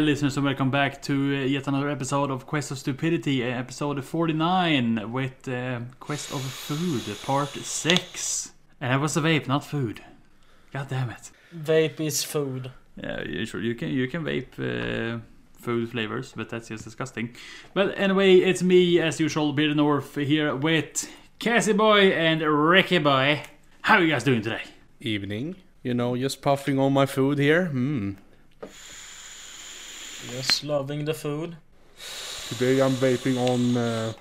listeners, and welcome back to uh, yet another episode of Quest of Stupidity, uh, episode 49, with uh, Quest of Food, part 6. And it was a vape, not food. God damn it. Vape is food. Yeah, you, sure, you can you can vape uh, food flavors, but that's just disgusting. But anyway, it's me, as usual, Beard North, here with Cassie Boy and Ricky Boy. How are you guys doing today? Evening. You know, just puffing on my food here. Hmm. Just loving the food. Today I'm vaping on uh,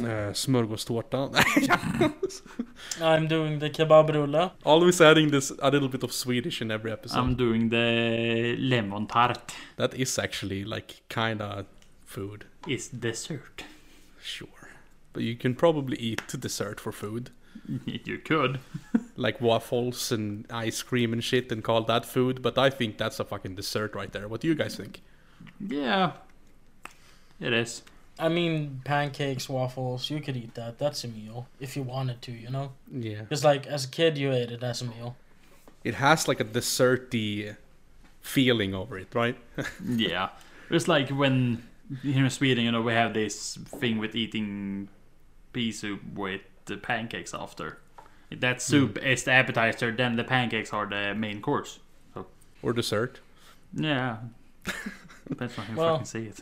uh, smörgåstårta. I'm doing the kebabrulle. Always adding this a little bit of Swedish in every episode. I'm doing the lemon tart. that is actually like kinda food. It's dessert. Sure. But you can probably eat dessert for food. You could. Like waffles and ice cream and shit and call that food. But I think that's a fucking dessert right there. What do you guys think? Yeah. It is. I mean, pancakes, waffles, you could eat that. That's a meal. If you wanted to, you know? Yeah. Because, like, as a kid, you ate it as a meal. It has like a desserty feeling over it, right? Yeah. It's like when here in Sweden, you know, we have this thing with eating pea soup with the pancakes after. That soup hmm. is the appetizer, then the pancakes are the main course. or dessert. Yeah. Depends on how Well- fucking see it.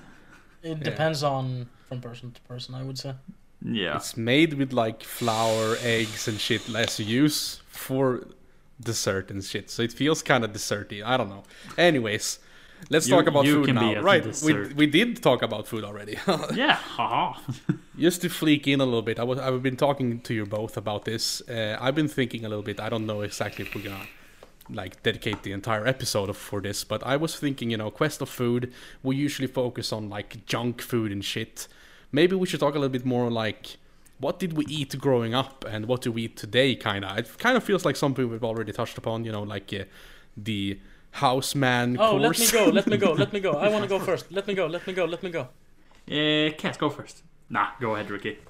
It Yeah. depends on from person to person, I would say. Yeah. It's made with like flour, eggs, and shit less use for dessert and shit. So it feels kind of desserty. I don't know. Anyways, let's You- talk about you food can now. a Right? We, we did talk about food already. Yeah, haha. Just to fleek in a little bit, I was I've been talking to you both about this. Uh, I've been thinking a little bit. I don't know exactly if we're gonna like dedicate the entire episode for this, but I was thinking, you know, quest of food. We usually focus on like junk food and shit. Maybe we should talk a little bit more like what did we eat growing up and what do we eat today? Kind of. It kind of feels like something we've already touched upon. You know, like uh, the houseman. Oh, let me go, let me go, let me go. I want to go first. Let me go, let me go, let me go. Uh, Cat, go first. Nah, go ahead, Ricky.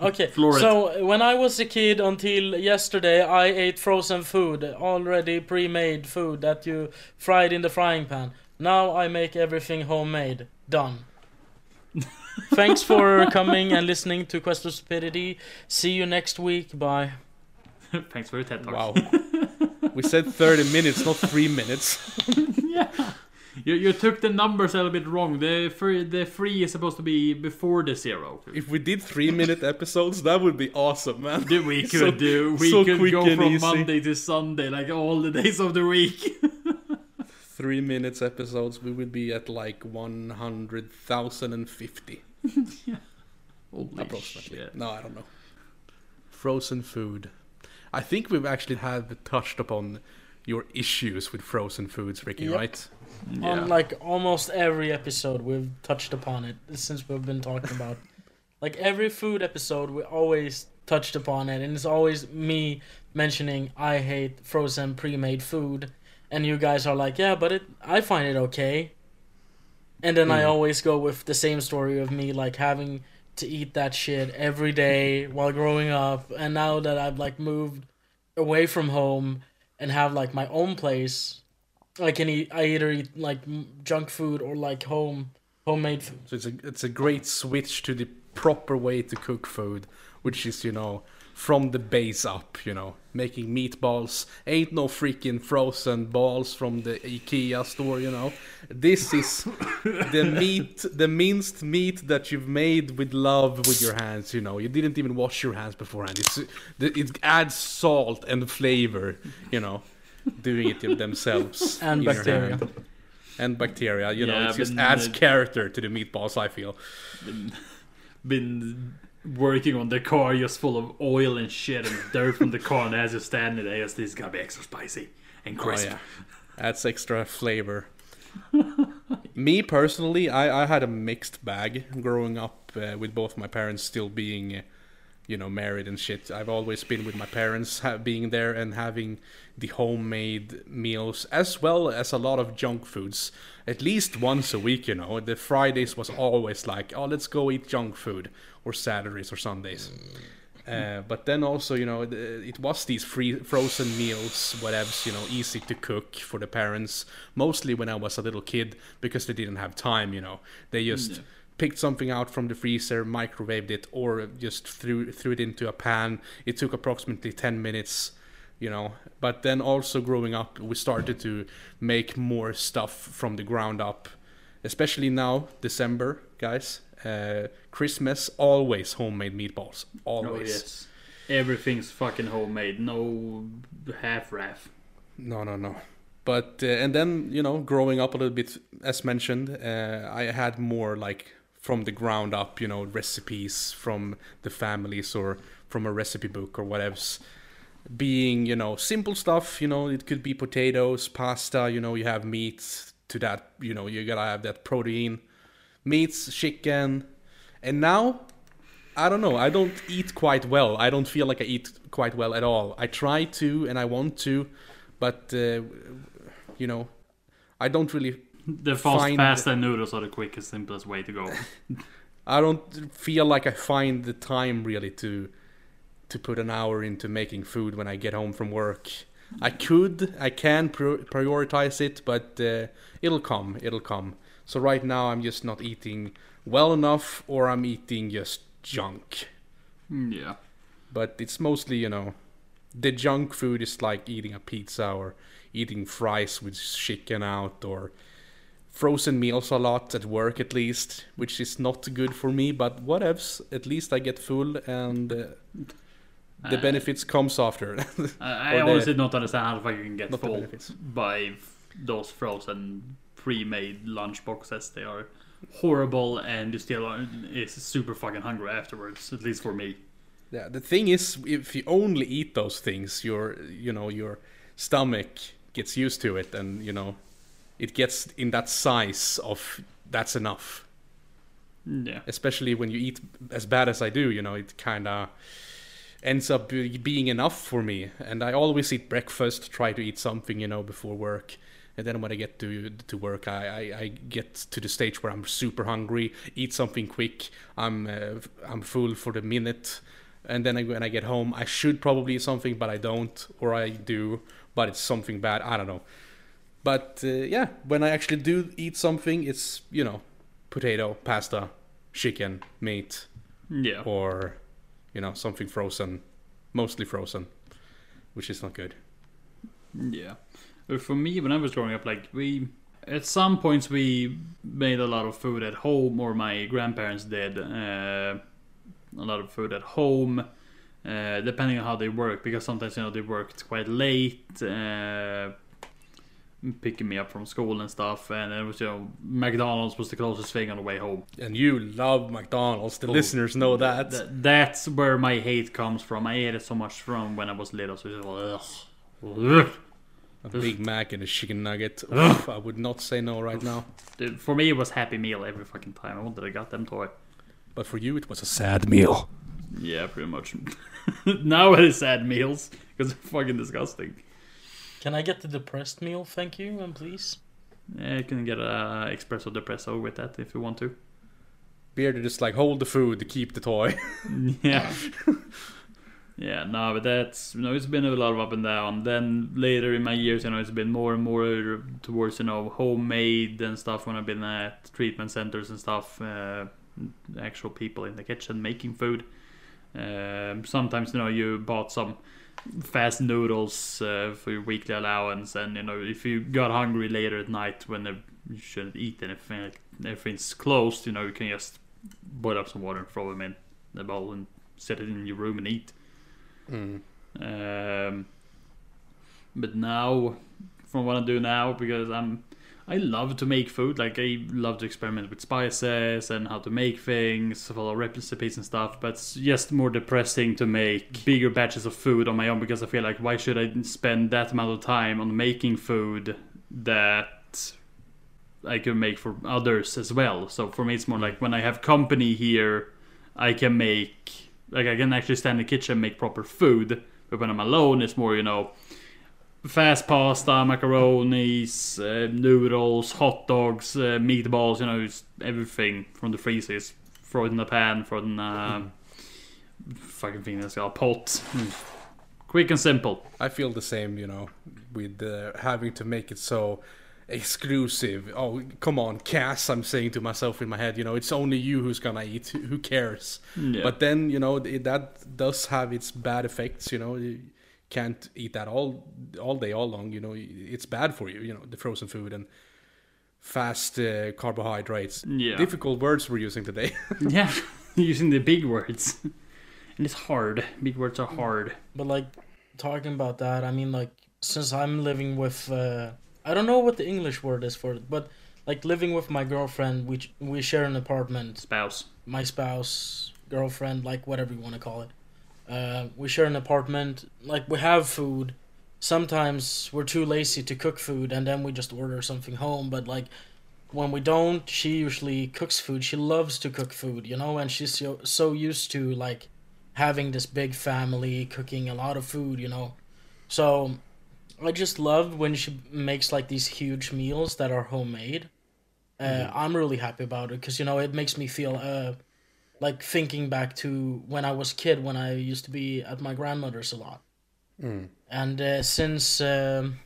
Okay, so when I was a kid until yesterday, I ate frozen food, already pre-made food that you fried in the frying pan. Now I make everything homemade. Done. Thanks for coming and listening to Quest of Stupidity. See you next week. Bye. Thanks for your TED talk. Wow. we said 30 minutes, not three minutes. yeah. You, you took the numbers a little bit wrong. The three, the free is supposed to be before the zero. If we did three minute episodes, that would be awesome, man. Dude, we could So- do. We so could go from easy. Monday to Sunday, like all the days of the week. Three minutes episodes, we would be at like 100,050 Holy approximately. shit. No, I don't know. Frozen food. I think we've actually have touched upon your issues with frozen foods, Ricky, Yep. right? Yeah. On like almost every episode, we've touched upon it since we've been talking about. Like every food episode, we always touched upon it, and it's always me mentioning I hate frozen pre-made food, and you guys are like, yeah, but it I find it okay. And then I Mm. always go with the same story of me like having to eat that shit every day while growing up, and now that I've like moved away from home and have like my own place, I can eat. I either eat like junk food or like home homemade food. So it's a it's a great switch to the proper way to cook food, which is you know from the base up. You know, making meatballs ain't no freaking frozen balls from the IKEA store. You know, this is the meat, the minced meat that you've made with love with your hands. You know, you didn't even wash your hands beforehand. It's it adds salt and flavor. You know. Doing it themselves And bacteria. and bacteria. You know, Yeah, it just adds uh, character to the meatballs. I feel. been, been working on the car just full of oil and shit and dirt from the car, and as you're standing there, it's this gotta be extra spicy and crisp. Oh, yeah. Adds extra flavor. Me personally, I, I had a mixed bag growing up uh, with both my parents still being, uh, you know, married and shit. I've always been with my parents being there and having the homemade meals as well as a lot of junk foods. At least once a week, you know. The Fridays was always like, oh, let's go eat junk food, or Saturdays or Sundays. Uh, but then also, you know, it was these free frozen meals, whatever's, you know, easy to cook for the parents. Mostly when I was a little kid, because they didn't have time, you know. They just. Picked something out from the freezer, microwaved it, or just threw threw it into a pan. It took approximately ten minutes, you know. But then also growing up, we started to make more stuff from the ground up, especially now, December, guys. Uh, Christmas, always homemade meatballs, Oh, always. yes. Everything's fucking homemade. No half raff. No, no, no. But uh, and then you know, growing up a little bit, as mentioned, uh, I had more like from the ground up, you know, recipes from the families or from a recipe book or whatever's. Being you know simple stuff, you know, it could be potatoes, pasta. You know, you have meat to that. You know, you gotta have that protein, meats, chicken, and now I don't know. I don't eat quite well. I don't feel like I eat quite well at all. I try to and I want to, but uh, you know, I don't really. The fast Find- pasta and noodles are the quickest, simplest way to go. I don't feel like I find the time really to to put an hour into making food when I get home from work. I could, I can pro- prioritize it, but uh, it'll come. It'll come. So right now I'm just not eating well enough, or I'm eating just junk. Mm, yeah. but it's mostly you know the junk food is like eating a pizza or eating fries with chicken out or frozen meals a lot at work at least which is not good for me but what whatevs at least i get full and uh, the benefits comes after I, I honestly don't understand how the fuck you can get full by those frozen pre-made lunch boxes. They are horrible, and you still are, is super fucking hungry afterwards. At least for me. yeah the thing is if you only eat those things your you know your stomach gets used to it and you know it gets in that size of that's enough Yeah. especially when you eat as bad as I do, you know, it kind of ends up being enough for me. And I always eat breakfast, try to eat something, you know, before work. And then when I get to to work, I, I, I get to the stage where I'm super hungry, eat something quick. I'm uh, I'm full for the minute, and then I, when I get home, I should probably eat something, but I don't, or I do, but it's something bad. I don't know. But uh, yeah, when I actually do eat something, it's you know, potato, pasta, chicken, meat, Yeah. or you know something frozen, mostly frozen, which is not good. Yeah. For me, when I was growing up, like we, at some points we made a lot of food at home, or my grandparents did uh, a lot of food at home, uh, depending on how they work. Because sometimes you know they worked quite late, uh, picking me up from school and stuff, and it was you know McDonald's was the closest thing on the way home. And you love McDonald's. The Oh, listeners know that. Th- that's where my hate comes from. I ate it so much from when I was little, so it's just, ugh. Ugh. A Big Mac and a chicken nugget. Oof, I would not say no right now. Dude, for me, it was Happy Meal every fucking time. I wanted a goddamn toy. But for you, it was a sad meal. Yeah, pretty much. now it is sad meals because they're fucking disgusting. Can I get the depressed meal, thank you, and please? Yeah, you can get a espresso depresso with that if you want to. Beard just like hold the food to keep the toy. yeah. yeah, no, but that's you know it's been a lot of up and down. Then later in my years, you know, it's been more and more towards you know homemade and stuff when I've been at treatment centers and stuff. Uh, actual people in the kitchen making food. Um, sometimes you know you bought some fast noodles uh, for your weekly allowance, and you know if you got hungry later at night when you shouldn't eat anything, like, everything's closed, you know you can just boil up some water and throw them in the bowl and set it in your room and eat. Mm. Um, but now, from what I do now, because I'm, I love to make food. Like I love to experiment with spices and how to make things, follow recipes and stuff. But it's just more depressing to make bigger batches of food on my own because I feel like why should I spend that amount of time on making food that I can make for others as well. So for me, it's more like when I have company here, I can make like I can actually stand in the kitchen and make proper food. But when I'm alone, it's more you know fast pasta, macaronis, uh, noodles, hot dogs, uh, meatballs. You know, everything from the freezer. Is throw it in the pan, throw it in uh, fucking thing that's got a pot. Mm. Quick and simple. I feel the same, you know, with uh, having to make it so exclusive. Oh, come on, Cass, I'm saying to myself in my head, you know, it's only you who's gonna eat. Who cares? Yeah. But then, you know, it, that does have its bad effects, you know. You can't eat that all all day, all long, you know. It's bad for you, you know, the frozen food and fast uh, carbohydrates. Yeah. Difficult words we're using today. yeah, using the big words. And it's hard. Big words are hard. But like talking about that, I mean like since I'm living with uh I don't know what the English word is for it, but like living with my girlfriend, we we share an apartment. Spouse. My spouse, girlfriend, like whatever you want to call it. Uh, we share an apartment. Like we have food. Sometimes we're too lazy to cook food, and then we just order something home. But like when we don't, she usually cooks food. She loves to cook food, you know, and she's so, so used to like having this big family, cooking a lot of food, you know. So I just love when she makes like these huge meals that are homemade. Uh, Mm-hmm. I'm really happy about it because you know it makes me feel uh, like thinking back to when I was a kid when I used to be at my grandmother's a lot. Mm. And uh, since um,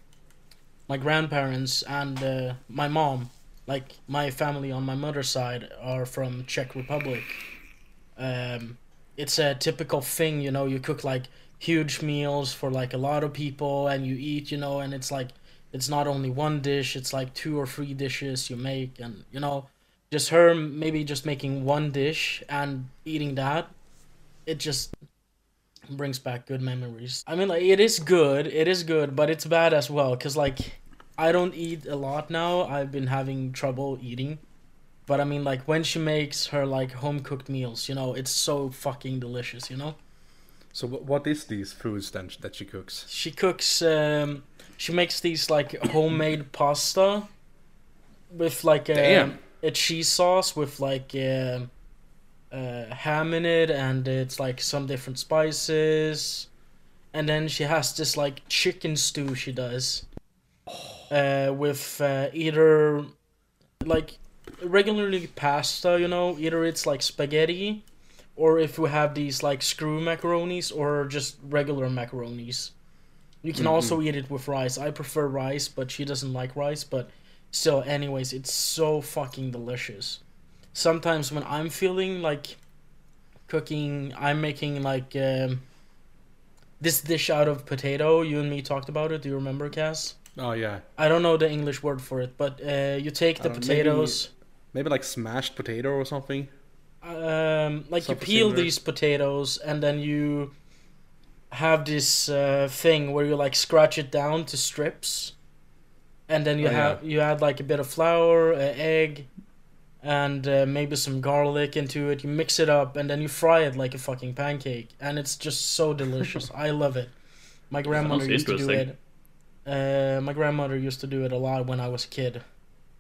my grandparents and uh, my mom, like my family on my mother's side, are from Czech Republic, um, it's a typical thing, you know. You cook like huge meals for like a lot of people, and you eat, you know, and it's like it's not only one dish; it's like two or three dishes you make, and you know, just her maybe just making one dish and eating that, it just brings back good memories. I mean, like it is good, it is good, but it's bad as well because like I don't eat a lot now. I've been having trouble eating, but I mean, like when she makes her like home cooked meals, you know, it's so fucking delicious. You know, So wh- what is these foods then that she cooks? she cooks. Um, she makes these like homemade pasta with like a Damn. A cheese sauce with like. um uh, ham in it and it's like some different spices. And then she has this like chicken stew she does uh, with uh, either like regularly pasta you know either it's like spaghetti or if we have these like screw macaronis or just regular macaronis. You can also eat it with rice. I prefer rice but she doesn't like rice but still anyways it's so fucking delicious sometimes when I'm feeling like cooking, I'm making like um, this dish out of potato. You and me talked about it. Do you remember, Cass? Oh yeah, I don't know the English word for it, but uh, you take the Uh, maybe- potatoes. maybe like smashed potato or something. Um, like Something you peel similar. these potatoes and then you have this uh, thing where you like scratch it down to strips, and then you Oh, yeah. have you add like a bit of flour, an egg, and uh, maybe some garlic into it. You mix it up and then you fry it like a fucking pancake, and it's just so delicious. I love it. My grandmother used to do it. Uh, my grandmother used to do it a lot when I was a kid.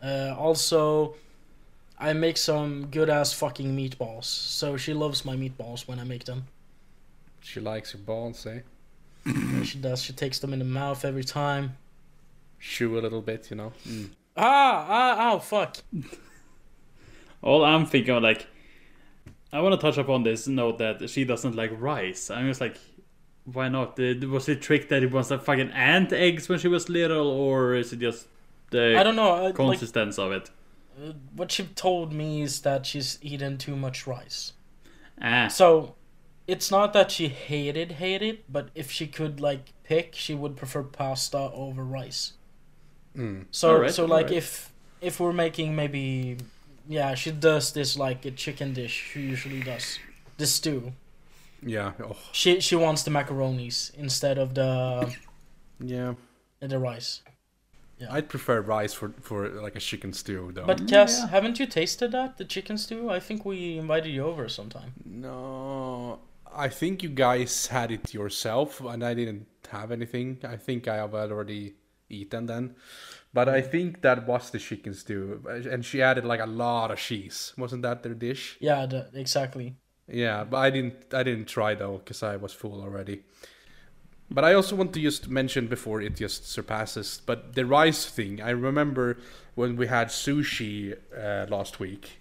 Uh, also, I make some good ass fucking meatballs. So she loves my meatballs when I make them. She likes your balls, eh? She does. She takes them in the mouth every time. Chew a little bit, you know. Mm. Ah, ah, ow, fuck. All I'm thinking of, like, I want to touch upon this note that she doesn't like rice. I'm just like, why not? Was it trick that it was like fucking ant eggs when she was little, or is it just the I don't know. I, like, consistence of it? uh, what she told me is that she's eaten too much rice. Ah, So, it's not that she hated hated, but if she could like pick, she would prefer pasta over rice. Mm. So Alright, so like alright. if if we're making maybe yeah, she does this like a chicken dish. She usually does the stew. Yeah. Oh, She she wants the macaronis instead of the yeah. and the rice. Yeah. I'd prefer rice for for like a chicken stew though. But Cass, yeah. haven't you tasted that the chicken stew? I think we invited you over sometime. no, I think you guys had it yourself, and I didn't have anything. I think I have already eaten then. But I think that was the chicken stew, and she added like a lot of cheese. Wasn't that their dish? Yeah, the, exactly. Yeah, but I didn't. I didn't try though because I was full already. But I also want to just mention before it just surpasses. But the rice thing, I remember when we had sushi uh, last week.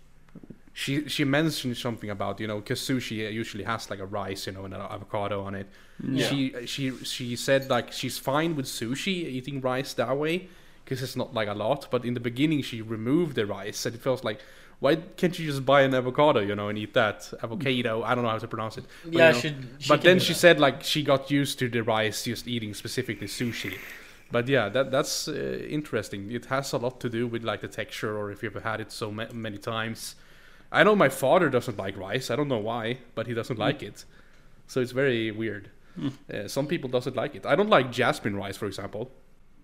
She she mentioned something about you know because sushi usually has like a rice you know and an avocado on it. Yeah. She she she said like she's fine with sushi eating rice that way because it's not like a lot. But in the beginning she removed the rice and it feels like why can't you just buy an avocado you know and eat that avocado? I don't know how to pronounce it. But, yeah, you know, she, she but then she that. said like she got used to the rice just eating specifically sushi but yeah that that's uh, interesting it has a lot to do with like the texture or if you've had it so ma- many times i know my father doesn't like rice i don't know why but he doesn't like it so it's very weird uh, some people doesn't like it i don't like jasmine rice for example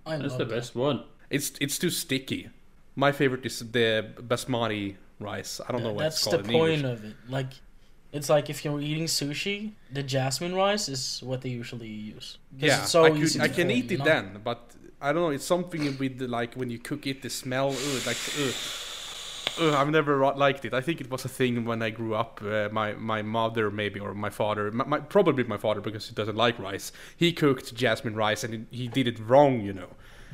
I That's love the that. best one. it's it's too sticky my favorite is the basmati rice i don't know what That's it's the called in point English. of it. Like, it's like if you're eating sushi, the jasmine rice is what they usually use. Yeah, it's so I, easy could, I can eat it know? then, but I don't know. It's something with the, like when you cook it, the smell. Ugh, like, ugh. Ugh, I've never liked it. I think it was a thing when I grew up. Uh, my my mother maybe or my father, my, my, probably my father because he doesn't like rice. He cooked jasmine rice and he, did it wrong. You know,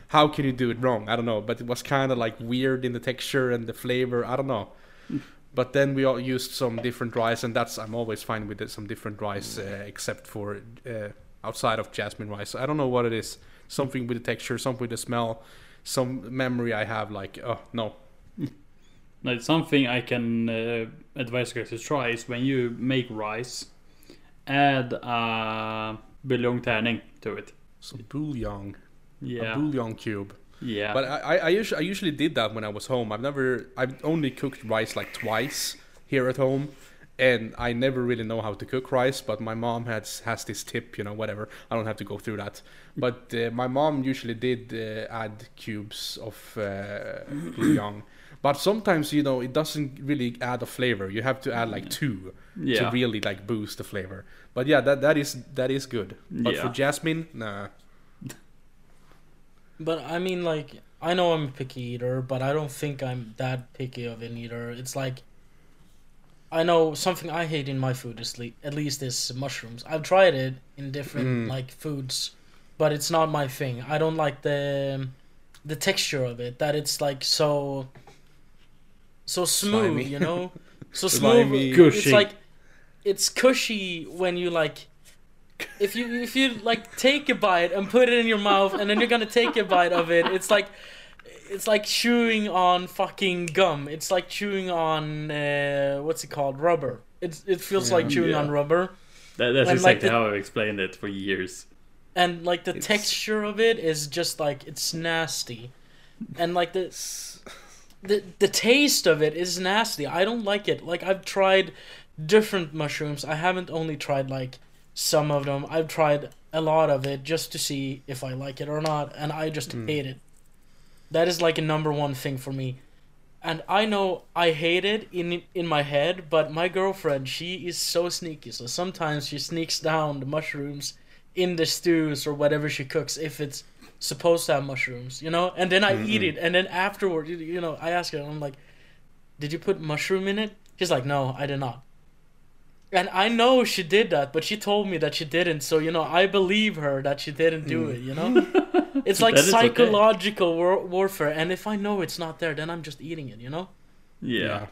how can you do it wrong? I don't know, but it was kind of like weird in the texture and the flavor. I don't know. But then we all used some different rice, and that's I'm always fine with it, some different rice, uh, except for uh, outside of jasmine rice. I don't know what it is. Something with the texture, something with the smell, some memory I have. Like, oh no, Like something I can uh, advise you guys to try is when you make rice, add a bouillon tärning to it. some bouillon, Yeah, a bouillon cube. yeah. But I, I, I, usually, I usually did that when I was home. I've never, I've only cooked rice like twice here at home, and I never really know how to cook rice. But my mom has has this tip, you know, whatever. I don't have to go through that. But uh, my mom usually did uh, add cubes of uh, bouillon. But sometimes, you know, it doesn't really add a flavor. You have to add like two yeah. to really like boost the flavor. But yeah, that that is that is good. But for jasmine, nah. But I mean, like, I know I'm a picky eater, but I don't think I'm that picky of an eater. It's like, I know something I hate in my food is le- at least is mushrooms. I've tried it in different Mm. like foods, but it's not my thing. I don't like the the texture of it. That it's like so so smooth, Slimy. you know, so smooth. Slimy. It's like it's cushy when you like if you if you like take a bite and put it in your mouth and then you're gonna take a bite of it it's like it's like chewing on fucking gum it's like chewing on uh, what's it called rubber it's, it feels like chewing Yeah. on rubber That, that's and, like, exactly the- how I've explained it for years. and like the It's- texture of it is just like it's nasty and like the the the taste of it is nasty. I don't like it. Like i've tried different mushrooms. I haven't only tried like some of them. I've tried a lot of it just to see if i like it or not and i just Mm. hate it. That is like a number one thing for me. And i know i hate it in in my head but my girlfriend she is so sneaky. So sometimes she sneaks down the mushrooms in the stews or whatever she cooks if it's supposed to have mushrooms, you know? And then I eat it, and then afterward, you, you know, I ask her, I'm like, "Did you put mushroom in it?" She's like, "No, I did not." And I know she did that, but she told me that she didn't. So you know, I believe her that she didn't do it. You know, it's like That is okay. psychological war- warfare. And if I know it's not there, then I'm just eating it. You know? Yeah.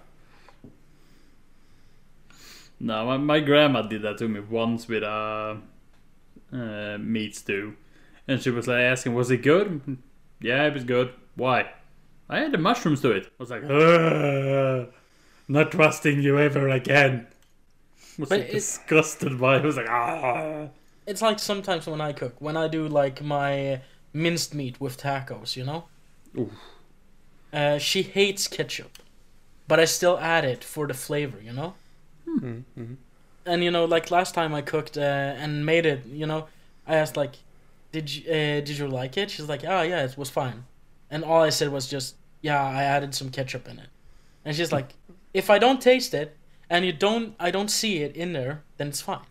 No, my, my grandma did that to me once with a uh, meat stew, and she was like asking, "Was it good?" Yeah, it was good. Why? I added mushrooms to it. I was like, "Ugh, not trusting you ever again. I was But like disgusted by it. I was like, ah. It's like sometimes when I cook, when I do like my minced meat with tacos, you know. Oof. Uh, she hates ketchup, but I still add it for the flavor, you know. Mm-hmm. And you know, like last time I cooked uh, and made it, you know, I asked like, "Did you uh, did you like it?" She's like, "Oh yeah, it was fine," and all I said was just, "Yeah, I added some ketchup in it," and she's like, "If I don't taste it and you don't, I don't see it in there, then it's fine."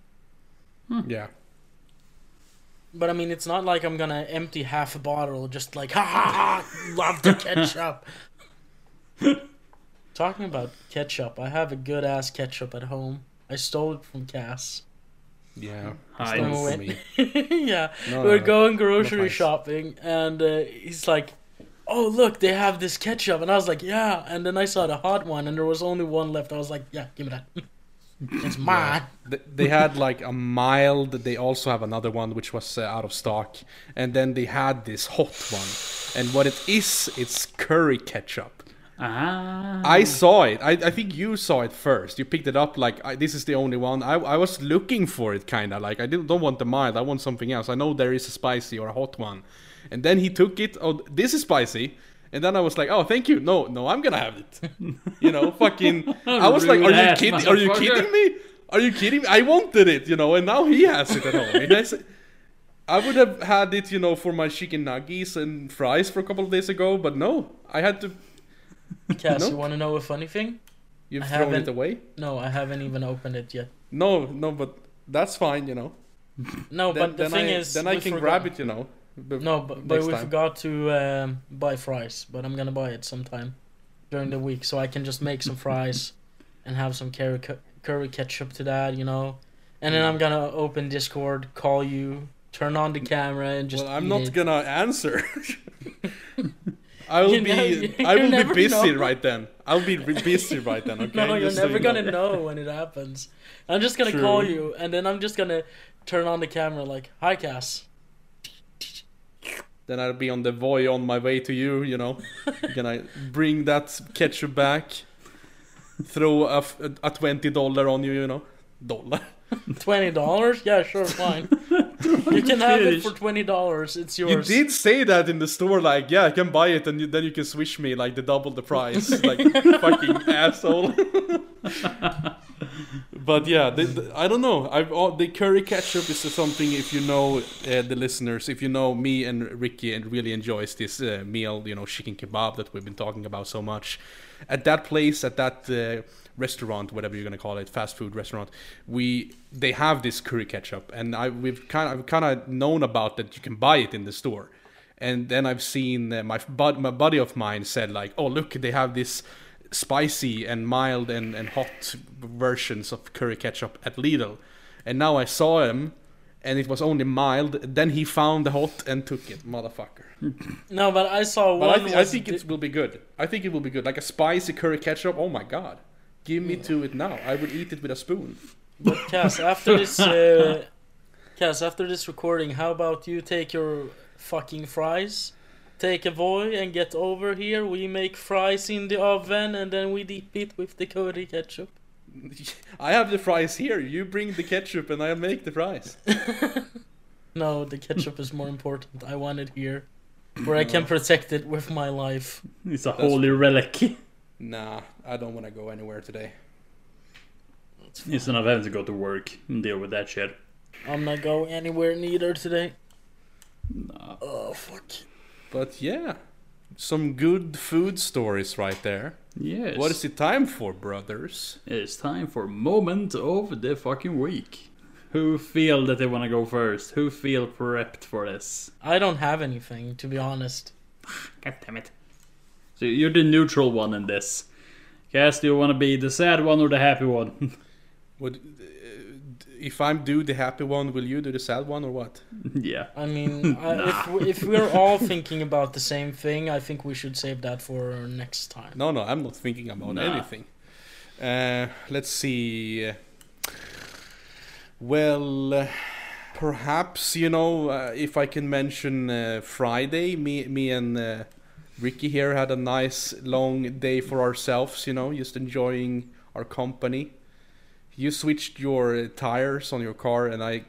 Yeah. But I mean, it's not like I'm gonna empty half a bottle just like, ha ha ha, love the ketchup. Talking about ketchup, I have a good ass ketchup at home. I stole it from Cass. Yeah. Hi. It's not for it. me. yeah, No, we we're no, going grocery shopping, and uh, he's like, "Oh, look, they have this ketchup," and I was like, "Yeah." And then I saw the hot one, and there was only one left. I was like, "Yeah, give me that. it's mine." Th- They had like a mild. They also have another one which was uh, out of stock, and then they had this hot one. And what it is, it's curry ketchup. Ah. I saw it. I, I think you saw it first. You picked it up like I, this is the only one. I, I was looking for it kind of like I didn't don't want the mild. I want something else. I know there is a spicy or a hot one. And then he took it. Oh, this is spicy. And then I was like, oh, thank you. No, no, I'm gonna have it. you know, fucking. I was like, are you kidding? Are you kidding me? Are you kidding me? I wanted it, you know, and now he has it at home. And I said- I would have had it, you know, for my chicken nuggets and fries for a couple of days ago, but no, I had to. Cass, No. you want to know a funny thing? You've I thrown it away. No, I haven't even opened it yet. No, no, but that's fine, you know. No, Then, but the thing I, is, then I can forgot- grab it, you know. No, but, but we time. forgot to um, buy fries. But I'm gonna buy it sometime during the week, so I can just make some fries and have some curry cu- curry ketchup to that, you know. And then I'm gonna open Discord, call you, turn on the camera, and just. well, I'm not it. gonna answer. I will You be. know- I will be busy know. right then. I'll be busy right then. Okay. No, you're Just so never you gonna know when it happens. I'm just gonna True. call you, and then I'm just gonna turn on the camera like, "Hi, Cass." Then I'll be on the Voi on my way to you. You know, gonna bring that ketchup back. Throw a, a twenty dollar on you. You know, dollar. Twenty dollars? Yeah, sure, fine. you can have it for twenty dollars. It's yours. You did say that in the store, like, yeah, I can buy it, and you, then you can swish me like the double the price, like fucking asshole. but yeah, the, the- I don't know. I've all, the curry ketchup is something. If you know uh, the listeners, if you know me and Ricky, and really enjoys this uh, meal, you know, chicken kebab that we've been talking about so much. At that place, at that uh, restaurant, whatever you're gonna call it, fast food restaurant, we they have this curry ketchup, and I we've kind of I've kind of known about that you can buy it in the store. And then I've seen uh, my bud, my buddy of mine said like, oh look, they have this spicy and mild and, and hot versions of curry ketchup at Lidl. And now I saw him, and it was only mild. Then he found the hot and took it, motherfucker. no, but I saw But one. I, thi- I think it will be good. I think it will be good, like a spicy curry ketchup. Oh my god, give me to it now. I would eat it with a spoon. But Cass, after this, uh, Cass, after this recording, how about you take your fucking fries, take a Voi, and get over here? We make fries in the oven, and then we dip it with the curry ketchup. I have the fries here. You bring the ketchup, and I make the fries. No, the ketchup is more important. I want it here, where I can protect it with my life. It's a holy relic. Nah, I don't want to go anywhere today. Instead of having to go to work and deal with that shit. I'm not going anywhere neither today. Nah. Oh fuck. But yeah, some good food stories right there. Yes. What is it time for, brothers? It's time for moment of the fucking week. Who feel that they want to go first? Who feel prepped for this? I don't have anything to be honest. God damn it. So you're the neutral one in this. Cass, do you want to be the sad one or the happy one? Would uh, if I'm do the happy one, will you do the sad one or what? yeah. I mean, I, if we- if we're all thinking about the same thing, I think we should save that for next time. No, no, I'm not thinking about Nah. anything. Uh, let's see. Well, uh, perhaps you know uh, if I can mention uh, Friday. Me, me and uh, Ricky here had a nice long day for ourselves. You know, just enjoying our company. You switched your tires on your car, and I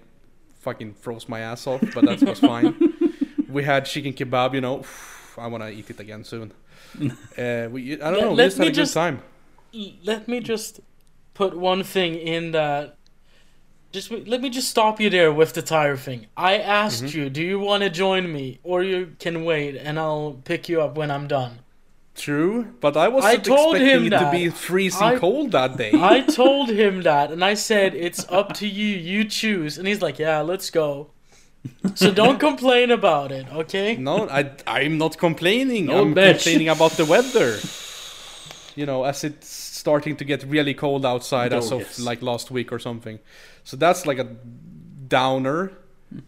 fucking froze my ass off, but that was fine. we had chicken kebab. You know, I want to eat it again soon. Uh, we, I don't Let- know. We let just me had a good just- time. Let me just put one thing in that. Just let me just stop you there with the tire thing. I asked Mm-hmm. you, do you want to join me, or you can wait, and I'll pick you up when I'm done. True, but I wasn't told expecting him it to be freezing I- cold that day. I told him that, and I said it's up to you. You choose, and he's like, "Yeah, let's go." So don't complain about it, okay? no, I I'm not complaining. No, I'm bitch. complaining about the weather. You know, as it's starting to get really cold outside Oh, as of yes. like last week or something. So that's like a downer.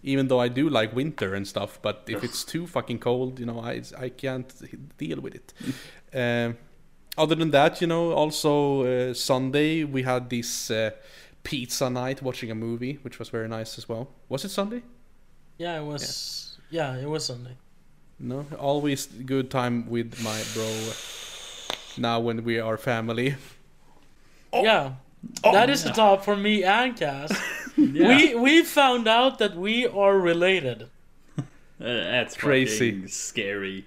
Even though I do like winter and stuff, but if it's too fucking cold, you know, I I can't deal with it. Um, other than that, you know, also uh, Sunday we had this uh, pizza night watching a movie, which was very nice as well. Was it Sunday? Yeah, it was. Yeah, it was Sunday. No, always good time with my bro. Now when we are family. Yeah, that is the top for me and Cass. Yeah. We we found out that we are related. Uh, that's Crazy. scary.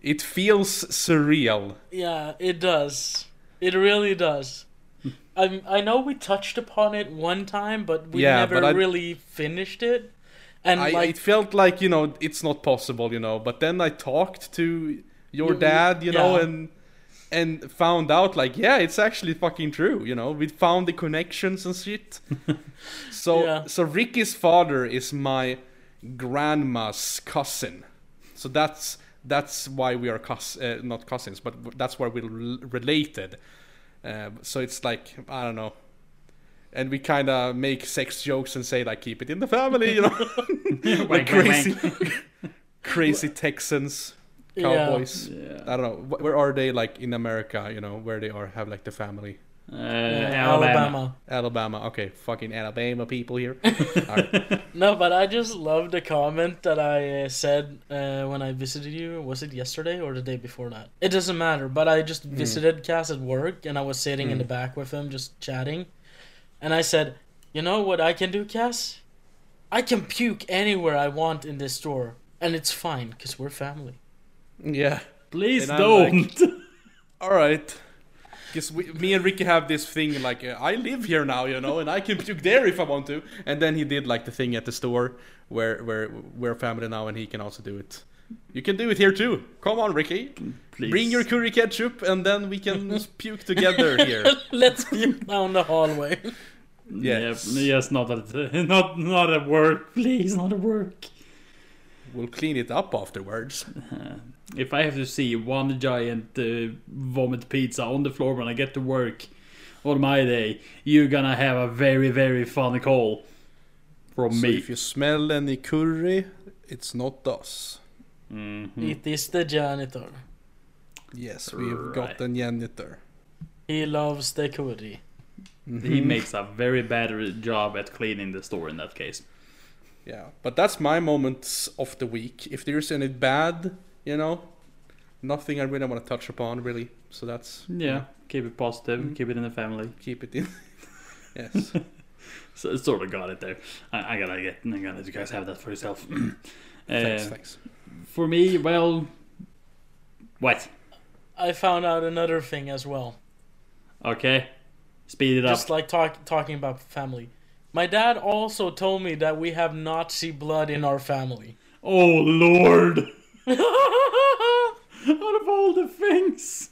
It feels surreal. Yeah, it does. It really does. I I know we touched upon it one time, but we Yeah, never but I- really finished it. And I, like, it felt like you know it's not possible, you know. But then I talked to your You- dad, you know, and and found out like yeah, it's actually fucking true. You know, we found the connections and shit. so Yeah. so Ricky's father is my grandma's cousin. So that's that's why we are cous- uh, not cousins, but that's why we're rel- related. Uh, so it's like I don't know. And we kind of make sex jokes and say like keep it in the family, you know. like Wank, crazy, wank. crazy Texans. Cowboys. Yeah. I don't know. Where are they? Like in America, you know, where they are have like the family. Uh, uh, Alabama. Alabama. Okay, fucking Alabama people here. Alright. No, but I just love the comment that I uh, said uh, when I visited you. Was it yesterday or the day before that? It doesn't matter. But I just visited Cass at work, and I was sitting in the back with him, just chatting. And I said, "You know what I can do, Cass? I can puke anywhere I want in this store, and it's fine because we're family." Yeah. Please And don't. All right. Because we, me and Ricky have this thing like uh, I live here now, you know, and I can puke there if I want to. And then he did like the thing at the store where where we're family now, and he can also do it. You can do it here too. Come on, Ricky. Please. Bring your curry ketchup, and then we can puke together here. Let's puke down the hallway. Yes. Yeah, yes, not at not not at work, please, not at work. We'll clean it up afterwards. If I have to see one giant uh, vomit pizza on the floor when I get to work on my day, you're gonna have a very very funny call from So me. if you smell any curry, it's not us. Mhm. It is the janitor. Yes, we've Right. got a janitor. He loves the curry. He makes a very bad job at cleaning the store in that case. Yeah, but that's my moments of the week. If there's any bad, you know, nothing I really want to touch upon, really. So that's Yeah, keep it positive, Mhm. keep it in the family. keep it in. yes. So it sort of got it there. I, I gotta get, I gotta let you guys have that for yourself. thanks, Uh, thanks. For me, well, what? I found out another thing as well. Okay, speed it up. Just like talk, talking about family. My dad also told me that we have Nazi blood in our family. Oh Lord! Out of all the things,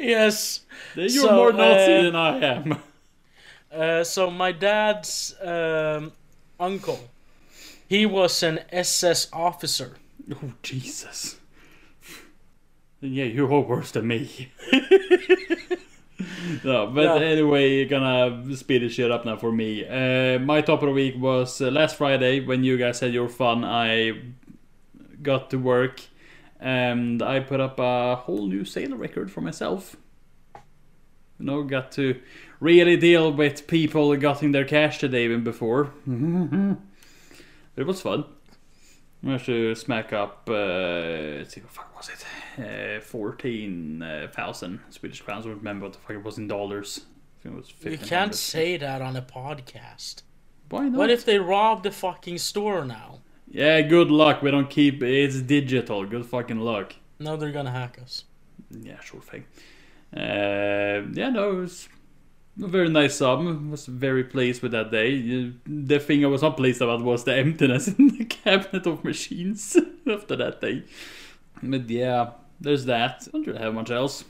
yes. you're So, more Nazi uh, than I am. Uh, so my dad's um, uncle, he was an SS officer. Oh Jesus! Yeah, you're all worse than me. no, but Yeah. anyway, gonna speed this shit up now for me. Uh, my top of the week was uh, last Friday when you guys had your fun. I got to work and I put up a whole new sale record for myself. You know, got to really deal with people getting their cash today even before. it was fun. I managed to smack up, uh, let's see, what the fuck was it? Uh, 14,000 Swedish crowns. I don't remember what the fuck it was in dollars. I think it was You can't say that on a podcast. Why not? What if they rob the fucking store now? Yeah, good luck. We don't keep it's digital. Good fucking luck. No, they're gonna hack us. Yeah, sure thing. Uh, yeah, no, it was very nice sum. Was very pleased with that day. Uh, The thing I was not pleased about was the emptiness in the cabinet of machines after that day. But yeah, there's that. Don't really have much else.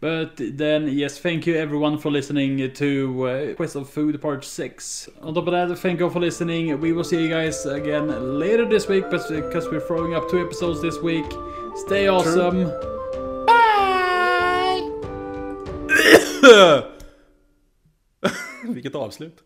But then, yes, thank you everyone for listening to uh, Quest of Food Part 6. On top of that, thank you for listening. We will see you guys again later this week, but because we're throwing up two episodes this week. Stay awesome. Vilket avslut.